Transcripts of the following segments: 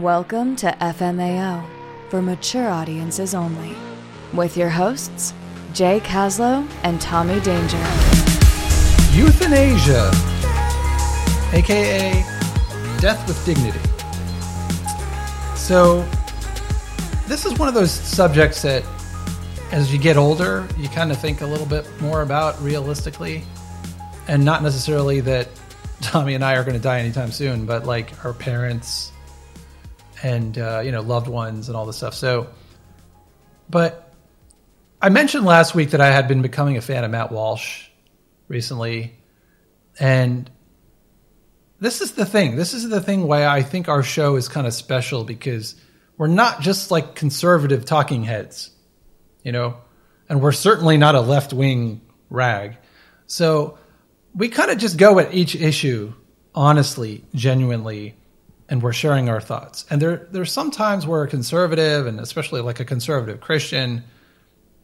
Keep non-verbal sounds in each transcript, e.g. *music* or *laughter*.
Welcome to FMAO for mature audiences only, with your hosts, Jay Caslow and Tommy Danger. Euthanasia, aka death with dignity. So, this is one of those subjects that, as you get older, you kind of think a little bit more about realistically, and not necessarily that Tommy and I are going to die anytime soon, but like our parents and uh, you know loved ones and all this stuff. So, but I mentioned last week that I had been becoming a fan of Matt Walsh recently, and this is the thing. This is the thing why I think our show is kind of special because we're not just like conservative talking heads, you know, and we're certainly not a left wing rag. So we kind of just go at each issue honestly, genuinely, and we're sharing our thoughts. And there there's some times where a conservative, and especially like a conservative Christian,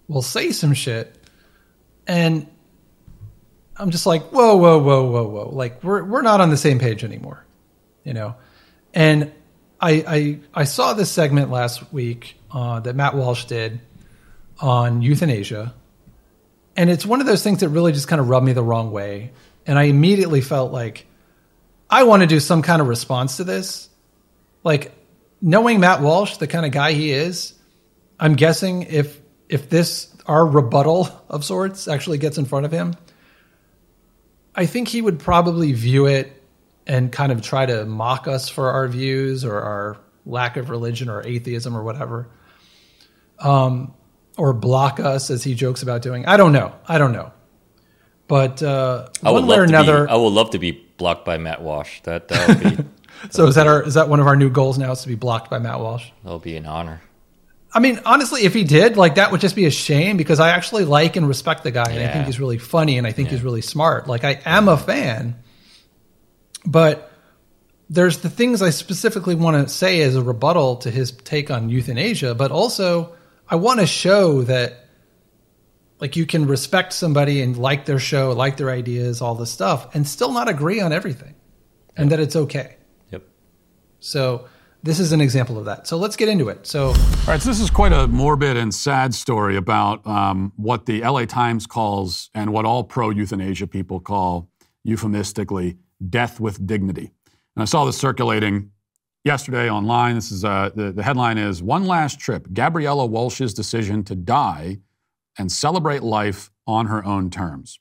will say some shit, and I'm just like, whoa, whoa, whoa, whoa, whoa. Like we're we're not on the same page anymore, you know. And I I, I saw this segment last week uh, that Matt Walsh did on euthanasia, and it's one of those things that really just kind of rubbed me the wrong way. And I immediately felt like I want to do some kind of response to this. Like knowing Matt Walsh, the kind of guy he is, I'm guessing if if this our rebuttal *laughs* of sorts actually gets in front of him, I think he would probably view it and kind of try to mock us for our views or our lack of religion or atheism or whatever. Um, or block us as he jokes about doing. I don't know. I don't know. But uh, one way or another, be, I would love to be blocked by Matt Walsh. That that would be. *laughs* so is that our is that one of our new goals now? Is to be blocked by Matt Walsh? That'll be an honor. I mean, honestly, if he did, like that would just be a shame because I actually like and respect the guy, and I think he's really funny, and I think yeah. he's really smart. Like I am a fan, but there's the things I specifically want to say as a rebuttal to his take on euthanasia, but also I want to show that like you can respect somebody and like their show, like their ideas, all this stuff, and still not agree on everything, and that it's okay. Yep. So this is an example of that. So let's get into it. So, all right. So this is quite a morbid and sad story about um, what the LA Times calls and what all pro euthanasia people call euphemistically death with dignity. And I saw this circulating yesterday online. This is uh, the, the headline is One Last Trip Gabriella Walsh's decision to die and celebrate life on her own terms.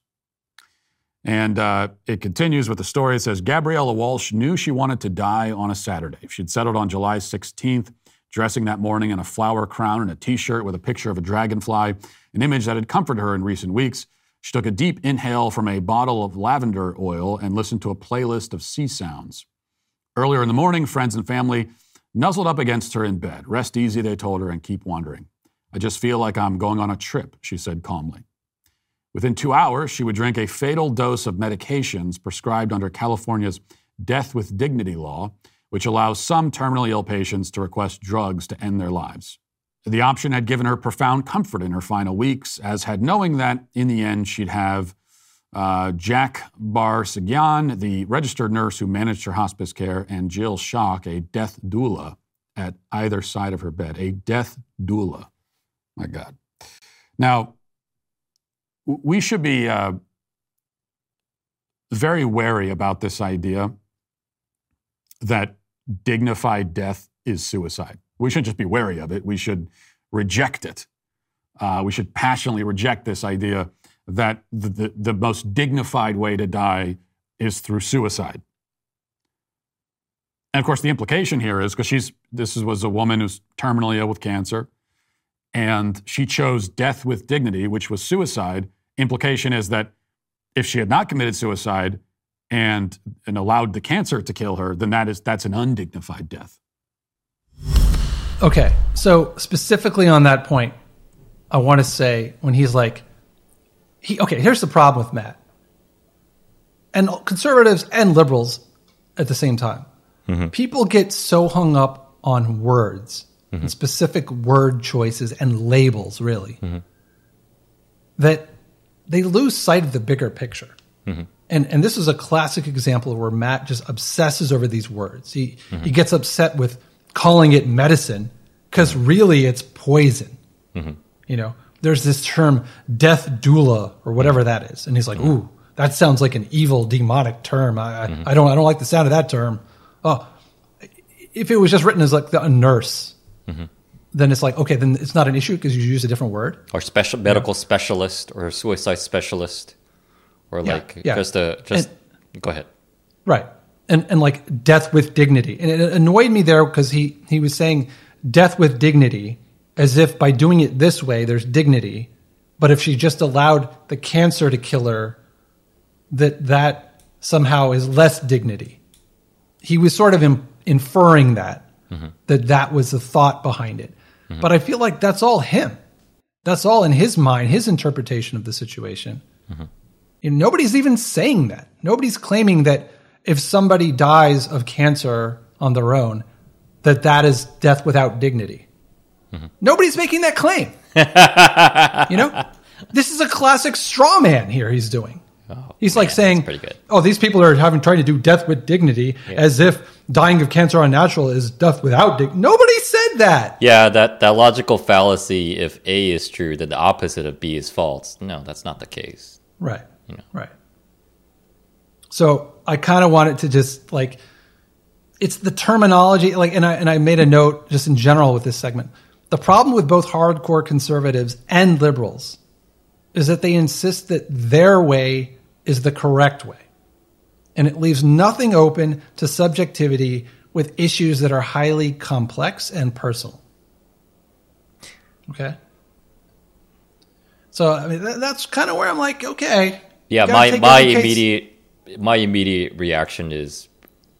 And uh, it continues with the story. It says Gabriella Walsh knew she wanted to die on a Saturday. She'd settled on July 16th, dressing that morning in a flower crown and a t shirt with a picture of a dragonfly, an image that had comforted her in recent weeks. She took a deep inhale from a bottle of lavender oil and listened to a playlist of sea sounds. Earlier in the morning, friends and family nuzzled up against her in bed. Rest easy, they told her, and keep wandering. I just feel like I'm going on a trip, she said calmly. Within two hours, she would drink a fatal dose of medications prescribed under California's Death with Dignity law, which allows some terminally ill patients to request drugs to end their lives. The option had given her profound comfort in her final weeks, as had knowing that in the end she'd have uh, Jack Bar-Sighian, the registered nurse who managed her hospice care, and Jill Shock, a death doula, at either side of her bed. A death doula. My God. Now, we should be uh, very wary about this idea that dignified death is suicide. We shouldn't just be wary of it, we should reject it. Uh, we should passionately reject this idea that the, the, the most dignified way to die is through suicide. And of course, the implication here is because she's this was a woman who's terminally ill with cancer and she chose death with dignity, which was suicide. Implication is that if she had not committed suicide and, and allowed the cancer to kill her, then that is that's an undignified death. Okay, so specifically on that point, I want to say when he's like, he okay, here's the problem with Matt, and conservatives and liberals at the same time. Mm-hmm. People get so hung up on words mm-hmm. and specific word choices and labels, really, mm-hmm. that they lose sight of the bigger picture. Mm-hmm. And, and this is a classic example where Matt just obsesses over these words. He, he gets upset with calling it medicine because really it's poison. You know, there's this term death doula or whatever that is, and he's like, "Ooh, that sounds like an evil demonic term. I, I, I don't I don't like the sound of that term." Oh, if it was just written as like the, a nurse, then it's like okay, then it's not an issue because you use a different word. or special medical specialist or suicide specialist or like yeah. just a just go ahead Right. And and like death with dignity. And it annoyed me there because he he was saying death with dignity as if by doing it this way there's dignity, but if she just allowed the cancer to kill her that that somehow is less dignity. He was sort of in, inferring that Mm-hmm. that that was the thought behind it. Mm-hmm. But I feel like that's all him. That's all in his mind, his interpretation of the situation. Mm-hmm. You know, nobody's even saying that. Nobody's claiming that if somebody dies of cancer on their own, that that is death without dignity. Nobody's making that claim. *laughs* you know, this is a classic straw man here. He's doing. He's like man, saying, pretty good. "Oh, these people are having trying to do death with dignity, as if dying of cancer unnatural is death without dignity." Nobody said that. yeah that that logical fallacy if a is true then the opposite of b is false no that's not the case Right. You know. Right. So I kind of wanted to just like it's the terminology like and I and I made a note just in general with this segment. The problem with both hardcore conservatives and liberals is that they insist that their way is the correct way. And it leaves nothing open to subjectivity with issues that are highly complex and personal. Okay? So I mean that, that's kind of where I'm like, okay. yeah my my immediate my immediate reaction is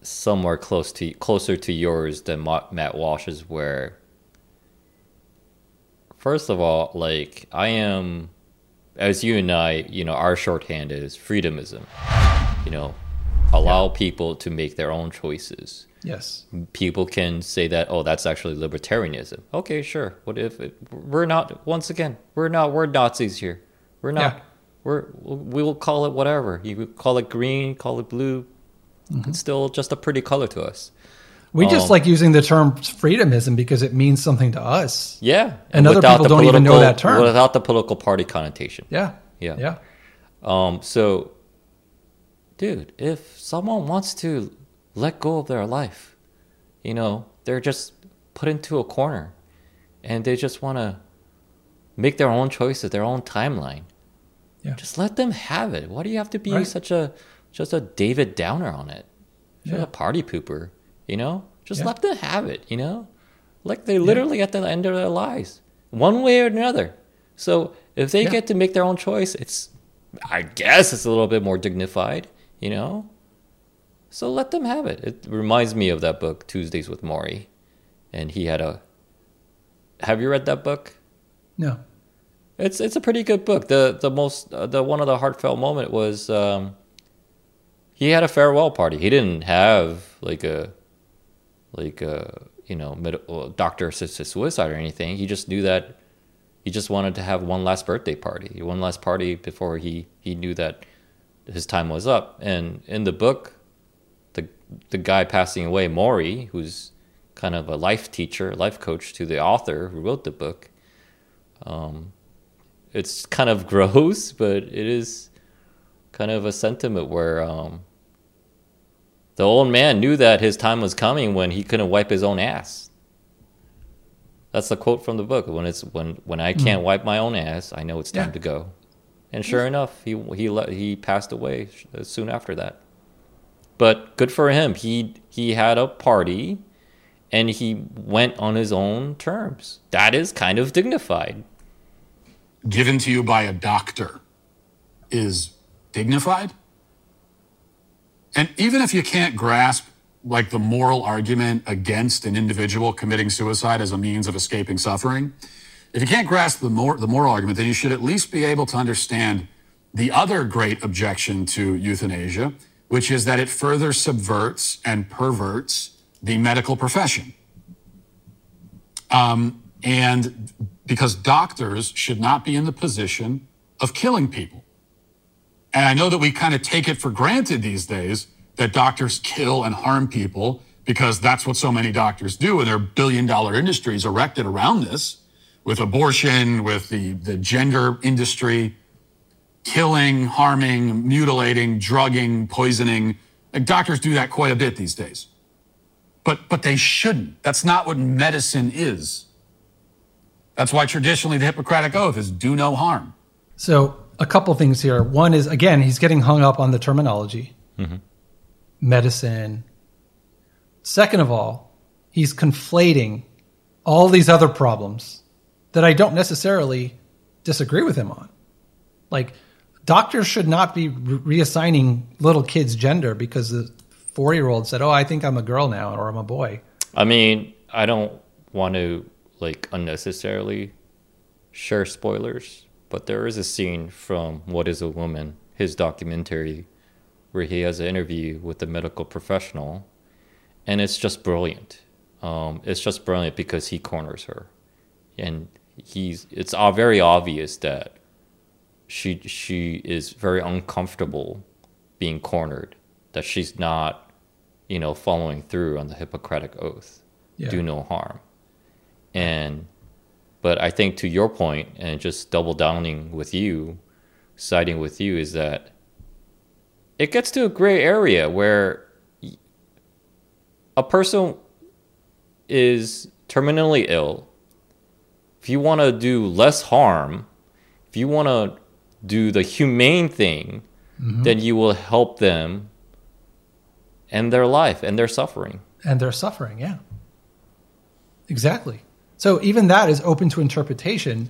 somewhere close to closer to yours than Ma- matt walsh's where first of all like i am as you and i you know our shorthand is freedomism. You know allow people to make their own choices. Yes. people can say that oh that's actually libertarianism. Okay sure. What if it, we're not once again we're not we're nazis here. We're not Yeah. we're we will call it whatever. You call it green call it blue. Mm-hmm. it's still just a pretty color to us We just Um, like using the term freedomism because it means something to us. yeah And other without people the don't even know political- that term. without the political party connotation Yeah. Yeah. Yeah. Um, so, dude, if someone wants to let go of their life, you know, they're just put into a corner and they just want to make their own choices, their own timeline. Yeah. Just let them have it. Why do you have to be Right. such a just a David Downer on it? Just Yeah. a party pooper, you know? Just Yeah. let them have it, you know? Like they're literally at the end of their lives, one way or another. So if they Yeah. get to make their own choice, it's, I guess, it's a little bit more dignified, you know. So let them have it. It reminds me of that book Tuesdays with Morrie, and he had a. Have you read that book? No. It's it's a pretty good book. The the most uh, the one of the heartfelt moment was um, he had a farewell party. He didn't have like a like a you know med- uh, doctor assisted suicide or anything. He just knew that he just wanted to have one last birthday party, one last party before he he knew that his time was up. And in the book, the the guy passing away, Morrie, who's kind of a life teacher, life coach to the author who wrote the book. Um, it's kind of *laughs* gross, but it is kind of a sentiment where um, the old man knew that his time was coming when he couldn't wipe his own ass. That's the quote from the book. When it's when when I can't hmm. wipe my own ass, I know it's time Yeah. to go. And sure enough, he he le- he passed away uh, soon after that. But good for him. He he had a party, and he went on his own terms. That is kind of dignified. given to you by a doctor is dignified. And even if you can't grasp like the moral argument against an individual committing suicide as a means of escaping suffering, if you can't grasp the, mor- the moral argument, then you should at least be able to understand the other great objection to euthanasia, which is that it further subverts and perverts the medical profession. Um, and because doctors should not be in the position of killing people. And I know that we kind of take it for granted these days that doctors kill and harm people because that's what so many doctors do. And there are billion dollar industries erected around this with abortion, with the, the gender industry, killing, harming, mutilating, drugging, poisoning. Like doctors do that quite a bit these days. But, but they shouldn't. That's not what medicine is. That's why traditionally the Hippocratic Oath is do no harm. So, a couple things here. One is, again, he's getting hung up on the terminology mm-hmm. medicine. Second of all, he's conflating all these other problems that I don't necessarily disagree with him on. Like, doctors should not be re- reassigning little kids' gender because the four year old said, Oh, I think I'm a girl now or I'm a boy. I mean, I don't want to like unnecessarily share spoilers, but there is a scene from What is a Woman, his documentary, where he has an interview with a medical professional, and it's just brilliant. Um, it's just brilliant because he corners her, and he's. It's all very obvious that she she is very uncomfortable being cornered, that she's not, you know, following through on the Hippocratic oath, Yeah. do no harm, and but I think to your point and just double downing with you, siding with you is that it gets to a gray area where a person is terminally ill. If you want to do less harm, if you want to do the humane thing, mm-hmm. then you will help them end their life and their suffering. and they're suffering. Yeah, exactly. So even that is open to interpretation.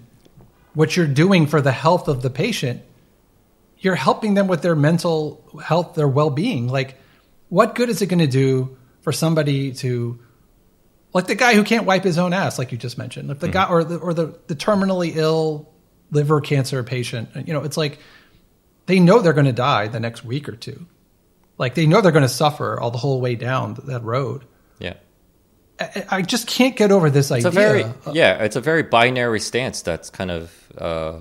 What you're doing for the health of the patient, you're helping them with their mental health, their well-being. Like, what good is it going to do for somebody to, like the guy who can't wipe his own ass, like you just mentioned, like the mm-hmm. guy or the or the, the terminally ill liver cancer patient. You know, it's like they know they're going to die the next week or two. Like they know they're going to suffer all the whole way down that road. Yeah. I, just can't get over this It's idea. a very yeah, it's a very binary stance. That's kind of uh,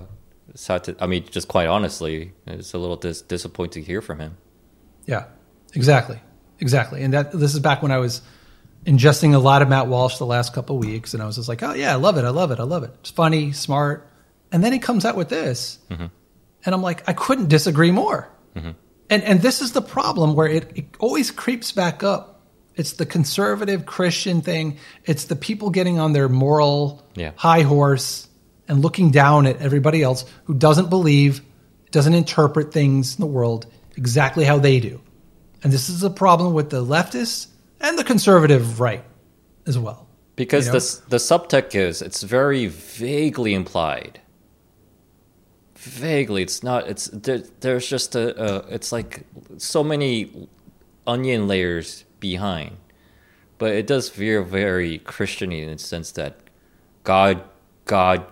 sad to. I mean, just quite honestly, it's a little dis- disappointing to hear from him. yeah, exactly, exactly. And that this is back when I was ingesting a lot of Matt Walsh the last couple of weeks, and I was just like, oh yeah, I love it, I love it, I love it. It's funny, smart, and then he comes out with this, and I'm like, I couldn't disagree more. And and this is the problem where it, it always creeps back up. It's the conservative Christian thing. It's the people getting on their moral Yeah. high horse and looking down at everybody else who doesn't believe, doesn't interpret things in the world exactly how they do. And this is a problem with the leftists and the conservative right as well. Because You know? the the subtext is it's very vaguely implied. Vaguely, it's not. It's there, there's just a, a. It's like so many onion layers behind, but it does feel very Christian in the sense that God God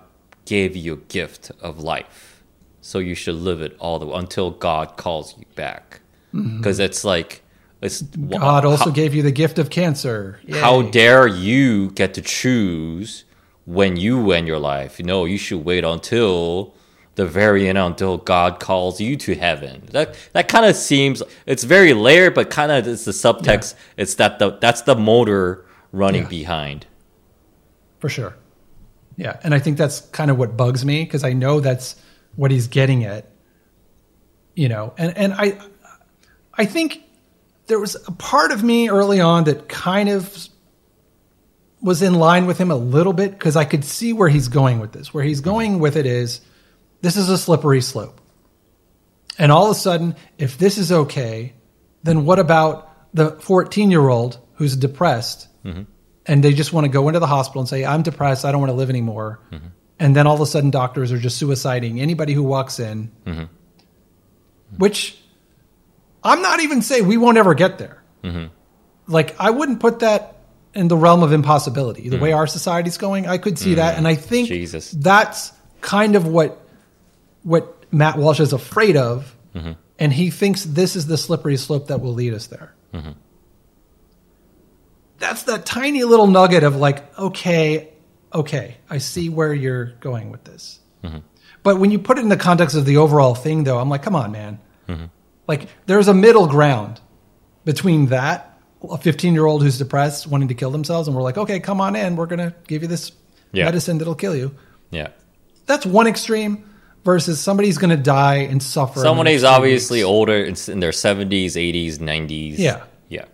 gave you a gift of life, so you should live it all the way until God calls you back. Because it's like it's Mm-hmm. God also how- gave you the gift of cancer. how dare you get to choose when you end your life? No, you should wait until the very end until God calls you to heaven. That that kind of seems it's very layered, but kind of it's the subtext. It's that the that's the motor running Yeah. behind. For sure. Yeah. And I think that's kind of what bugs me because I know that's what he's getting at. You know, and, and I I think there was a part of me early on that kind of was in line with him a little bit because I could see where he's going with this. Where he's going with it is this is a slippery slope. And all of a sudden, if this is okay, then what about the 14 year old who's depressed mm-hmm. and they just want to go into the hospital and say, I'm depressed, I don't want to live anymore. Mm-hmm. And then all of a sudden, doctors are just suiciding anybody who walks in, mm-hmm. which I'm not even saying we won't ever get there. Like, I wouldn't put that in the realm of impossibility. The way our society's going, I could see that. And I think Jesus. that's kind of what what Matt Walsh is afraid of, and he thinks this is the slippery slope that will lead us there. That's that tiny little nugget of like, okay, okay, I see where you're going with this. But when you put it in the context of the overall thing, though, I'm like, come on, man. Like, there's a middle ground between that a 15 year old who's depressed, wanting to kill themselves, and we're like, okay, come on in. We're gonna give you this Yeah. medicine that'll kill you. Yeah. That's one extreme versus somebody's gonna die and suffer. in the Someone is obviously older, it's in their 70s, 80s, 90s. Yeah. Yeah.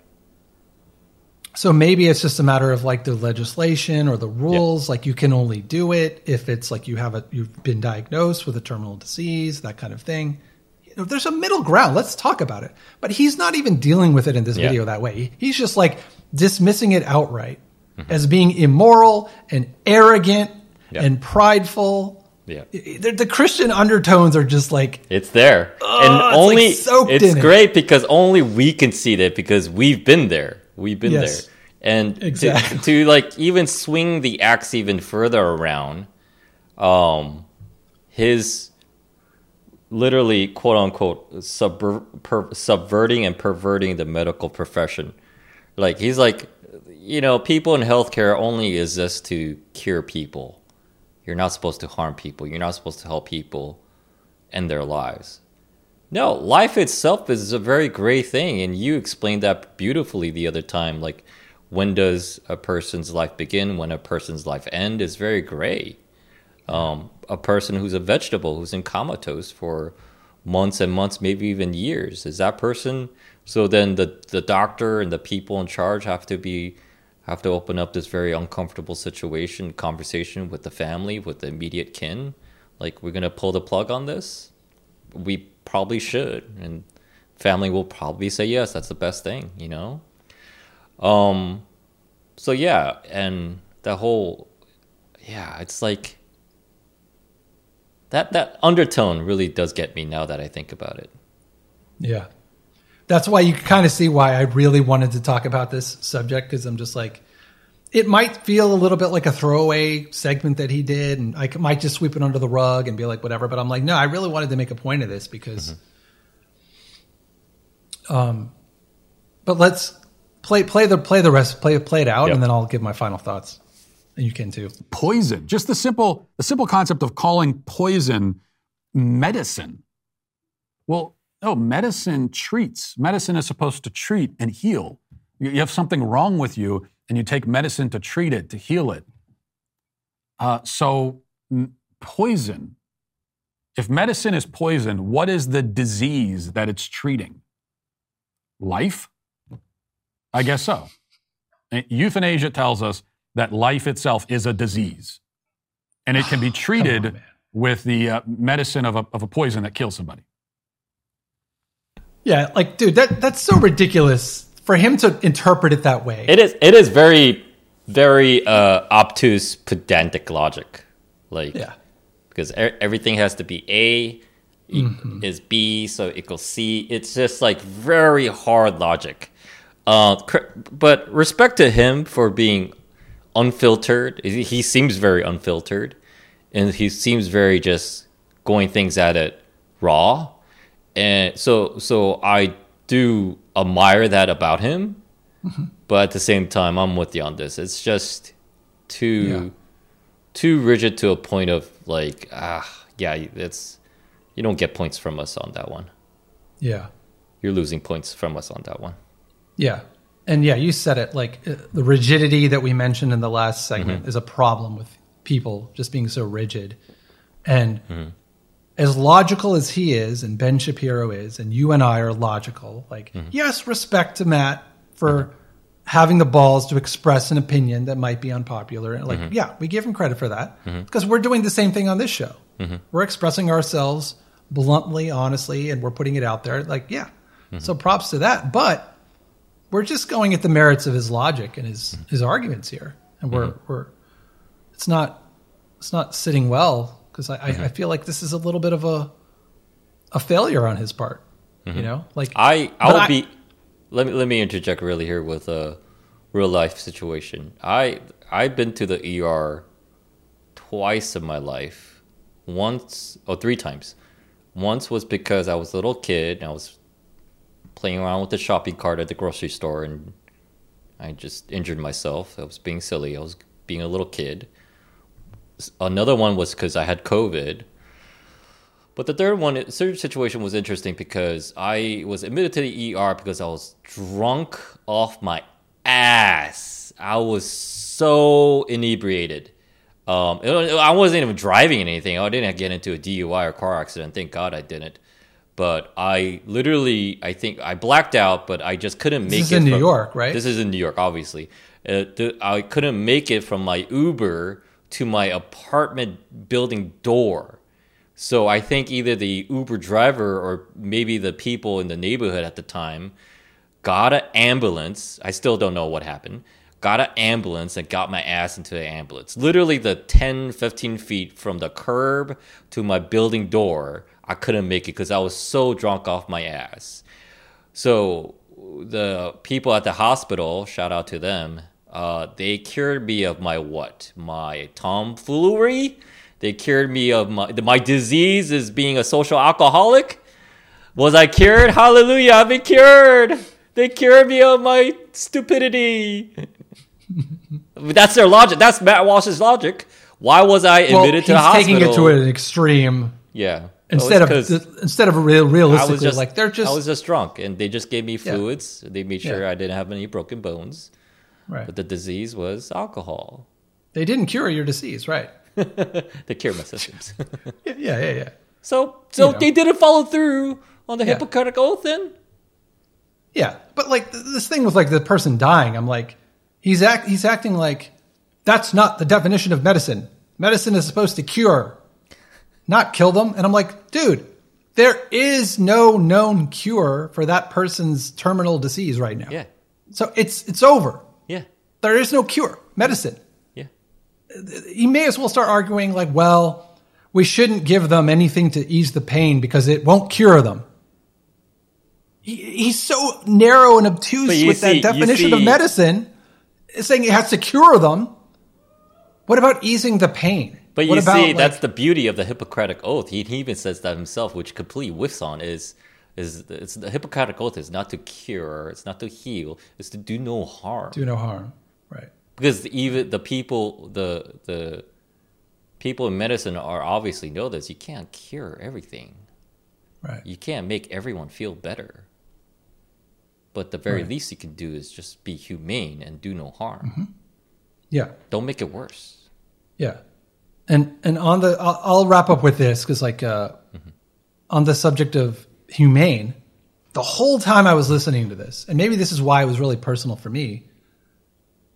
So maybe it's just a matter of like the legislation or the rules. Like you can only do it if it's like you have a you've been diagnosed with a terminal disease, that kind of thing. You know, there's a middle ground. Let's talk about it. But he's not even dealing with it in this Yeah. video that way. He's just like dismissing it outright Mm-hmm. as being immoral and arrogant Yeah. and prideful. Yeah. The, the Christian undertones are just like It's there. and it's like only soaked it's in it. great because only we can see that because we've been there. We've been Yes. there. And Exactly. to, to like even swing the axe even further around, um his literally quote unquote subver- per- subverting and perverting the medical profession. Like he's like you know, people in healthcare only exist to cure people. You're not supposed to harm people. You're not supposed to help people end their lives. No, life itself is a very great thing, and you explained that beautifully the other time. Like, when does a person's life begin? When a person's life end is very gray. Um, a person who's a vegetable who's in comatose for months and months, maybe even years, is that person? So then the the doctor and the people in charge have to be have to open up this very uncomfortable situation conversation with the family, with the immediate kin. Like, we're gonna pull the plug on this we probably should and family will probably say yes that's the best thing you know um so yeah and the whole yeah it's like that that undertone really does get me now that i think about it Yeah. That's why you kind of see why I really wanted to talk about this subject because I'm just like, it might feel a little bit like a throwaway segment that he did, and I might just sweep it under the rug and be like, whatever. But I'm like, no, I really wanted to make a point of this because, um, but let's play play the play the rest play play it out, Yep. and then I'll give my final thoughts, and you can too. poison. Just the simple, the simple concept of calling poison medicine. Well, no, medicine treats. Medicine is supposed to treat and heal. You have something wrong with you, and you take medicine to treat it, to heal it. Uh, so, poison. If medicine is poison, what is the disease that it's treating? Life? I guess so. Uh, Euthanasia tells us that life itself is a disease, and it can be *sighs* treated man. with the uh, medicine of a, of a poison that kills somebody. Yeah, like dude, that that's so ridiculous for him to interpret it that way. it is it is very very uh obtuse pedantic logic like yeah. because e- everything has to be A e- is B, so equals C. It's just like very hard logic. Uh, cr- but respect to him for being unfiltered. He seems very unfiltered, and he seems very just going things at it raw. And so, so I do admire that about him. But at the same time, I'm with you on this. It's just too Yeah. too rigid to a point of like ah yeah it's you don't get points from us on that one Yeah. you're losing points from us on that one Yeah. And yeah, you said it like uh, the rigidity that we mentioned in the last segment Mm-hmm. is a problem with people just being so rigid. And Mm-hmm. As logical as he is, and Ben Shapiro is, and you and I are logical, like, Mm-hmm. yes, respect to Matt for having the balls to express an opinion that might be unpopular. Like, Mm-hmm. yeah, we give him credit for that because we're doing the same thing on this show. Mm-hmm. We're expressing ourselves bluntly, honestly, and we're putting it out there. Like, yeah. Mm-hmm. So props to that. But we're just going at the merits of his logic and his his arguments here, and we're we're it's not it's not sitting well because I, I I feel like this is a little bit of a a failure on his part. You know, like i i'll I- be let me let me interject really here with a real life situation i i've been to the er twice in my life once or three times once was because i was a little kid and i was playing around with the shopping cart at the grocery store and I just injured myself. I was being silly. I was being a little kid. Another one was because I had COVID. But the third one, the situation was interesting because I was admitted to the ER because I was drunk off my ass. I was so inebriated. Um, I wasn't even driving anything. I didn't get into a DUI or car accident. Thank God I didn't. But I literally, I think I blacked out, but I just couldn't make this is it. in New York, right? This is in New York, obviously. Uh, I couldn't make it from my Uber to my apartment building door. So I think either the Uber driver or maybe the people in the neighborhood at the time got an ambulance. I still don't know what happened. Got an ambulance and got my ass into the ambulance. Literally the 10, 15 feet from the curb to my building door, I couldn't make it because I was so drunk off my ass. So the people at the hospital, shout out to them, uh, they cured me of my what? My tomfoolery. They cured me of my my disease as being a social alcoholic. Was I cured? Hallelujah! I've been cured. They cured me of my stupidity. *laughs* That's their logic. That's Matt Walsh's logic. Why was I well, admitted he's to the hospital? taking it to an extreme yeah. instead of Well, instead of a real, realistically just like they're just I was just drunk, and they just gave me Yeah. fluids. They made sure Yeah. I didn't have any broken bones, right. but the disease was alcohol. They didn't cure your disease, right? *laughs* they cured my symptoms. Yeah, *laughs* yeah, yeah. yeah. so, so You know. they didn't follow through on the Yeah. Hippocratic oath. Then Yeah, but like th- this thing with like the person dying, I'm like, he's act he's acting like that's not the definition of medicine. Medicine is supposed to cure, not kill them. And I'm like, dude, there is no known cure for that person's terminal disease right now. yeah, So it's it's over. There is no cure. Medicine. yeah, He may as well start arguing like, well, we shouldn't give them anything to ease the pain because it won't cure them. He, he's so narrow and obtuse with see- that definition of medicine, saying it has to cure them. What about easing the pain? But What you about, see, like- that's the beauty of the Hippocratic oath. He, he even says that himself, which completely whiffs on is is it's the Hippocratic oath is not to cure, it's not to heal, it's to do no harm. do no harm? Because even the people the the people in medicine are obviously know this you can't cure everything Right. you can't make everyone feel better but the very Right. least you can do is just be humane and do no harm Mm-hmm. Yeah. don't make it worse Yeah, and and on the I'll, I'll wrap up with this because like uh, on the subject of humane, the whole time I was listening to this, and maybe this is why it was really personal for me.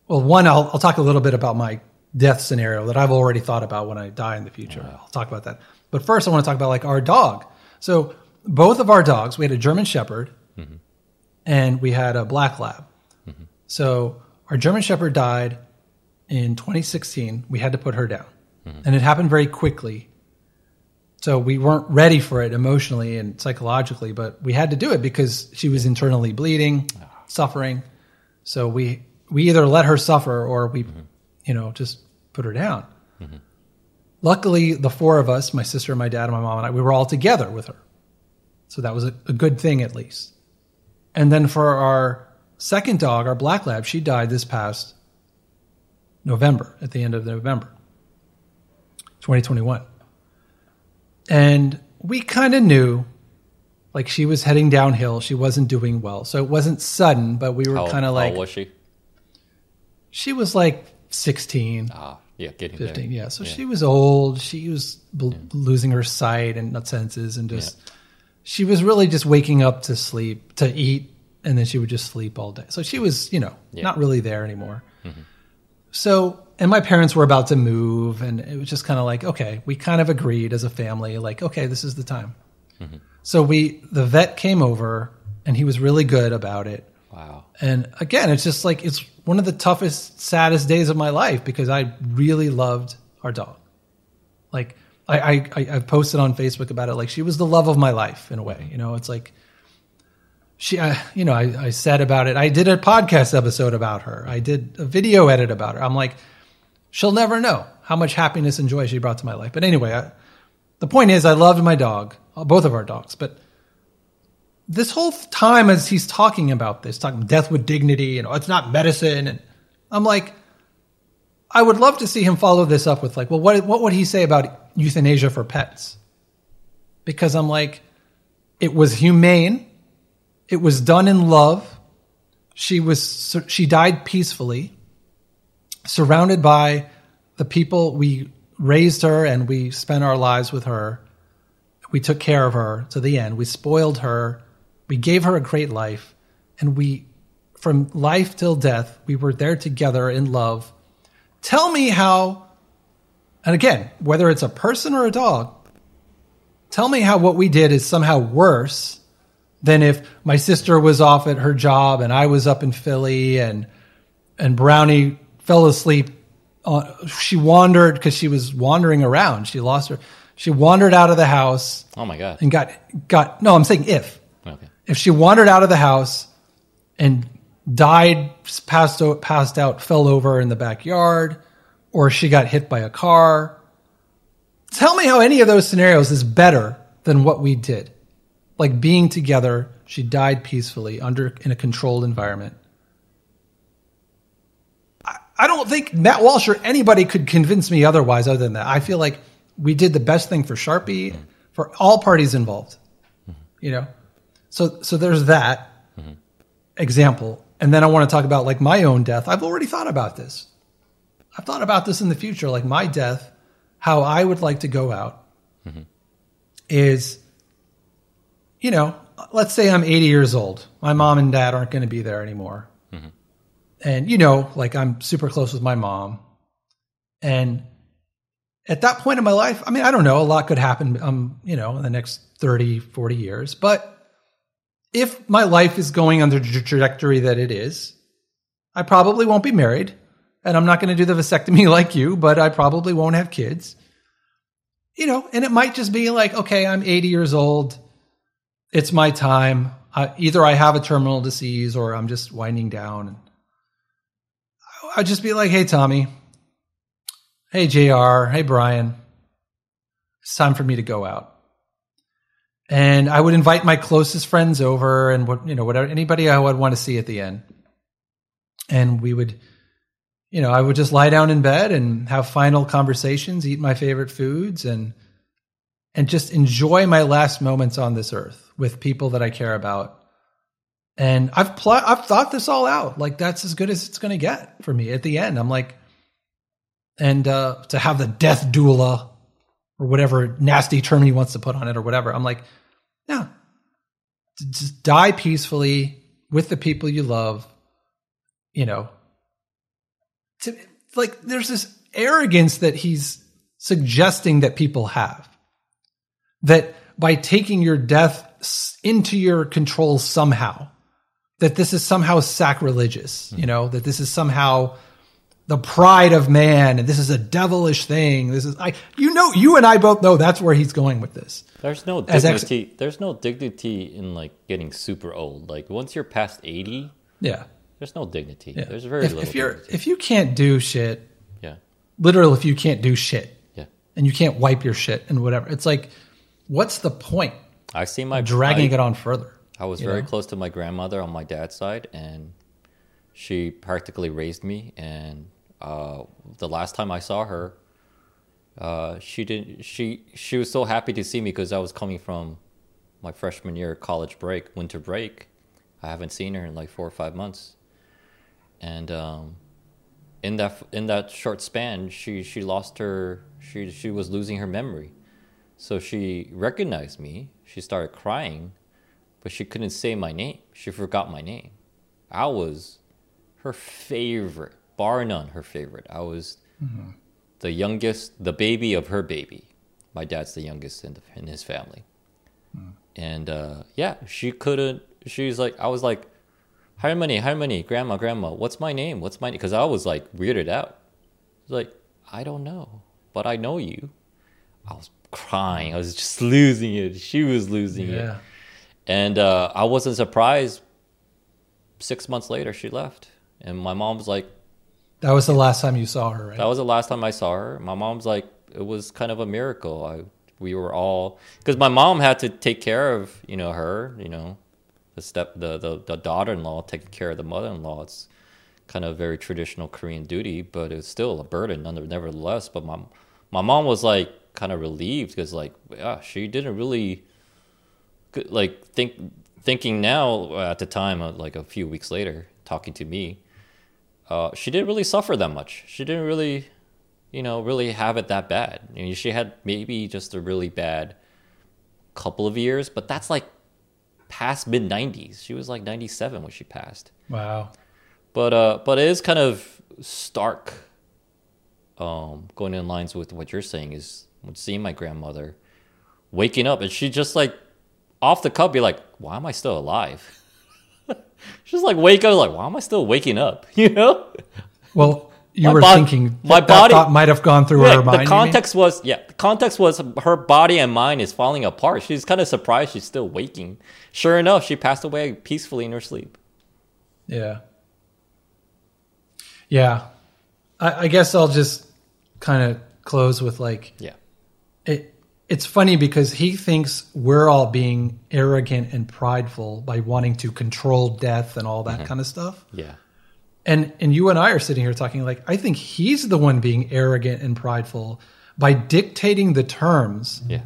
Well, one, I'll I'll talk a little bit about my death scenario that I've already thought about when I die in the future. I'll talk about that. But first, I want to talk about like our dog. So both of our dogs, we had a German Shepherd, mm-hmm. and we had a Black Lab. Mm-hmm. So our German Shepherd died in 2016. We had to put her down, mm-hmm. and it happened very quickly. So we weren't ready for it emotionally and psychologically, but we had to do it because she was internally bleeding, suffering. So we we either let her suffer or we, mm-hmm. you know, just put her down. Mm-hmm. Luckily, the four of us, my sister, my dad, and my mom, and I, we were all together with her. So that was a, a good thing at least. And then for our second dog, our black lab, she died this past November, at the end of November, 2021. And we kind of knew like she was heading downhill. She wasn't doing well. So it wasn't sudden, but we were kind of how like, was she she was like 16, ah yeah getting 15. there. Yeah. So she was old. She was bl- losing her sight and not senses and just, she was really just waking up to sleep, to eat, and then she would just sleep all day. So she was, you know, Yeah. not really there anymore. So, and my parents were about to move, and it was just kind of like, okay, we kind of agreed as a family, like, okay, this is the time. So we, the vet came over, and he was really good about it. Wow And again, it's just like it's one of the toughest, saddest days of my life because I really loved our dog. Like I, I, I posted on Facebook about it. Like she was the love of my life in a way. You know, it's like she, I, you know, I, I said about it. I did a podcast episode about her. I did a video edit about her. I'm like, she'll never know how much happiness and joy she brought to my life. But anyway, I, the point is, I loved my dog, both of our dogs, but this whole time as he's talking about this, talking death with dignity and oh, it's not medicine, and I'm like, I would love to see him follow this up with like, well, what what would he say about euthanasia for pets? because I'm like, it was humane. It was done in love. She was she died peacefully, surrounded by the people we raised her and we spent our lives with her. We took care of her to the end. We spoiled her. We gave her a great life, and we, from life till death, we were there together in love. Tell me how, and again, whether it's a person or a dog, tell me how what we did is somehow worse than if my sister was off at her job and I was up in Philly and and Brownie fell asleep. She wandered because she was wandering around. She lost her. She wandered out of the house Oh my god. and got got. No, I'm saying if. If she wandered out of the house and died, passed out, passed out, fell over in the backyard, or she got hit by a car. Tell me how any of those scenarios is better than what we did. Like being together, she died peacefully under in a controlled environment. I, I don't think Matt Walsh or anybody could convince me otherwise other than that. I feel like we did the best thing for Sharpie, for all parties involved. Mm-hmm. You know? So so there's that example. And then I want to talk about like my own death. I've already thought about this. I've thought about this in the future, like my death, how I would like to go out is, you know, let's say I'm 80 years old. My mom and dad aren't going to be there anymore. And, you know, like I'm super close with my mom. And at that point in my life, I mean, I don't know, a lot could happen, um, you know, in the next 30, 40 years. But if my life is going on the trajectory that it is, I probably won't be married. And I'm not going to do the vasectomy *laughs* like you, but I probably won't have kids. You know, and it might just be like, okay, I'm 80 years old. It's my time. I, either I have a terminal disease or I'm just winding down. And I'd just be like, hey, Tommy. Hey, JR. Hey, Brian. It's time for me to go out and I would invite my closest friends over and what you know whatever anybody I would want to see at the end, and we would, you know, I would just lie down in bed and have final conversations, eat my favorite foods, and and just enjoy my last moments on this earth with people that I care about. And I've pl- I've thought this all out. Like that's as good as it's going to get for me at the end. I'm like, and uh, to have the death doula or whatever nasty term he wants to put on it or whatever. I'm like, no, just die peacefully with the people you love. You know, to, like there's this arrogance that he's suggesting that people have that by taking your death into your control somehow, that this is somehow sacrilegious, you know, that this is somehow the pride of man and this is a devilish thing. This is I you know you and I both know that's where he's going with this. There's no As ex- dignity. there's no dignity in like getting super old. Like once you're past eighty, Yeah. there's no dignity. yeah. There's very if, little. if you're dignity. if you can't do shit, yeah, literal if you can't do shit yeah. and you can't wipe your shit and whatever. It's like what's the point I see my dragging I, it on further? I was very know? close to my grandmother on my dad's side, and she practically raised me. And uh, the last time I saw her, uh, she didn't. She she was so happy to see me because I was coming from my freshman year college break, winter break. I haven't seen her in like four or five months, and um, in that in that short span, she she lost her. She she was losing her memory, so she recognized me. She started crying but she couldn't say my name. She forgot my name. I was her favorite, bar none, her favorite. I was the youngest, the baby of her baby. My dad's the youngest in, the, in his family. And uh, yeah, she couldn't, she's like, I was like, Halmoni, Halmoni, Grandma, Grandma, what's my name? What's my name? Because I was like weirded out. Like, I don't know, but I know you. I was crying. I was just *laughs* losing it. She was losing it. And uh, I wasn't surprised. Six months later, she left, and my mom was like, That was the last time you saw her, right? "That was the last time I saw her." My mom's like, "It was kind of a miracle." I we were all because my mom had to take care of you know her, you know, the step the the, the daughter-in-law taking care of the mother-in-law. It's kind of very traditional Korean duty, but it's still a burden nevertheless. But my my mom was like kind of relieved because like yeah, she didn't really like think thinking now at the time uh, like a few weeks later talking to me uh, she didn't really suffer that much. She didn't really you know really have it that bad. I mean, she had maybe just a really bad couple of years but that's like past mid 90s she was like 97 when she passed. Wow. but uh but it is kind of stark um going in lines with what you're saying is seeing my grandmother waking up and she just like off the cuff be like why am i still alive *laughs* she's like wake up like why am i still waking up *laughs* you know Well, you My were thinking my that, body- thought might have gone through yeah, her mind. the context was yeah the context was her body and mind is falling apart she's kind of surprised she's still waking sure enough she passed away peacefully in her sleep Yeah. Yeah. I, I guess I'll just kind of close with like yeah it. It's funny because he thinks we're all being arrogant and prideful by wanting to control death and all that Mm-hmm. kind of stuff. yeah And and you and I are sitting here talking like I think he's the one being arrogant and prideful by dictating the terms yeah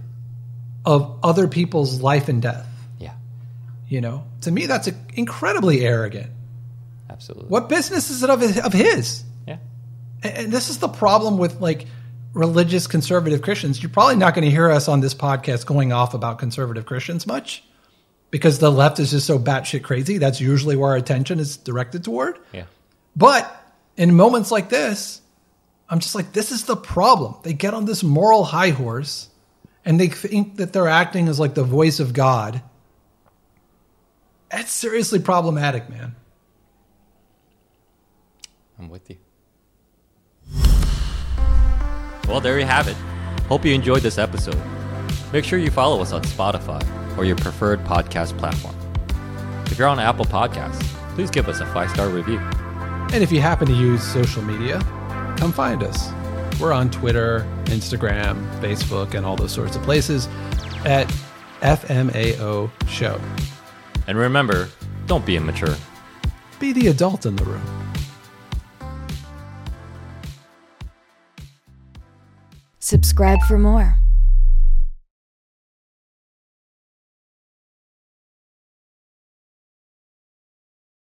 of other people's life and death. yeah You know, to me that's incredibly arrogant. absolutely What business is it of of his? yeah And and this is the problem with like religious conservative Christians. You're probably not going to hear us on this podcast going off about conservative Christians much because the left is just so batshit crazy. That's usually where our attention is directed toward. yeah But in moments like this, I'm just like, this is the problem. They get on this moral high horse and they think that they're acting as like the voice of God. That's seriously problematic, man. I'm with you. Well, there you have it. Hope you enjoyed this episode. Make sure you follow us on Spotify or your preferred podcast platform. If you're on Apple Podcasts, please give us a five star review. And if you happen to use social media, come find us. We're on Twitter, Instagram, Facebook, and all those sorts of places at FMAO Show. And remember, don't be immature. Be the adult in the room. Subscribe for more.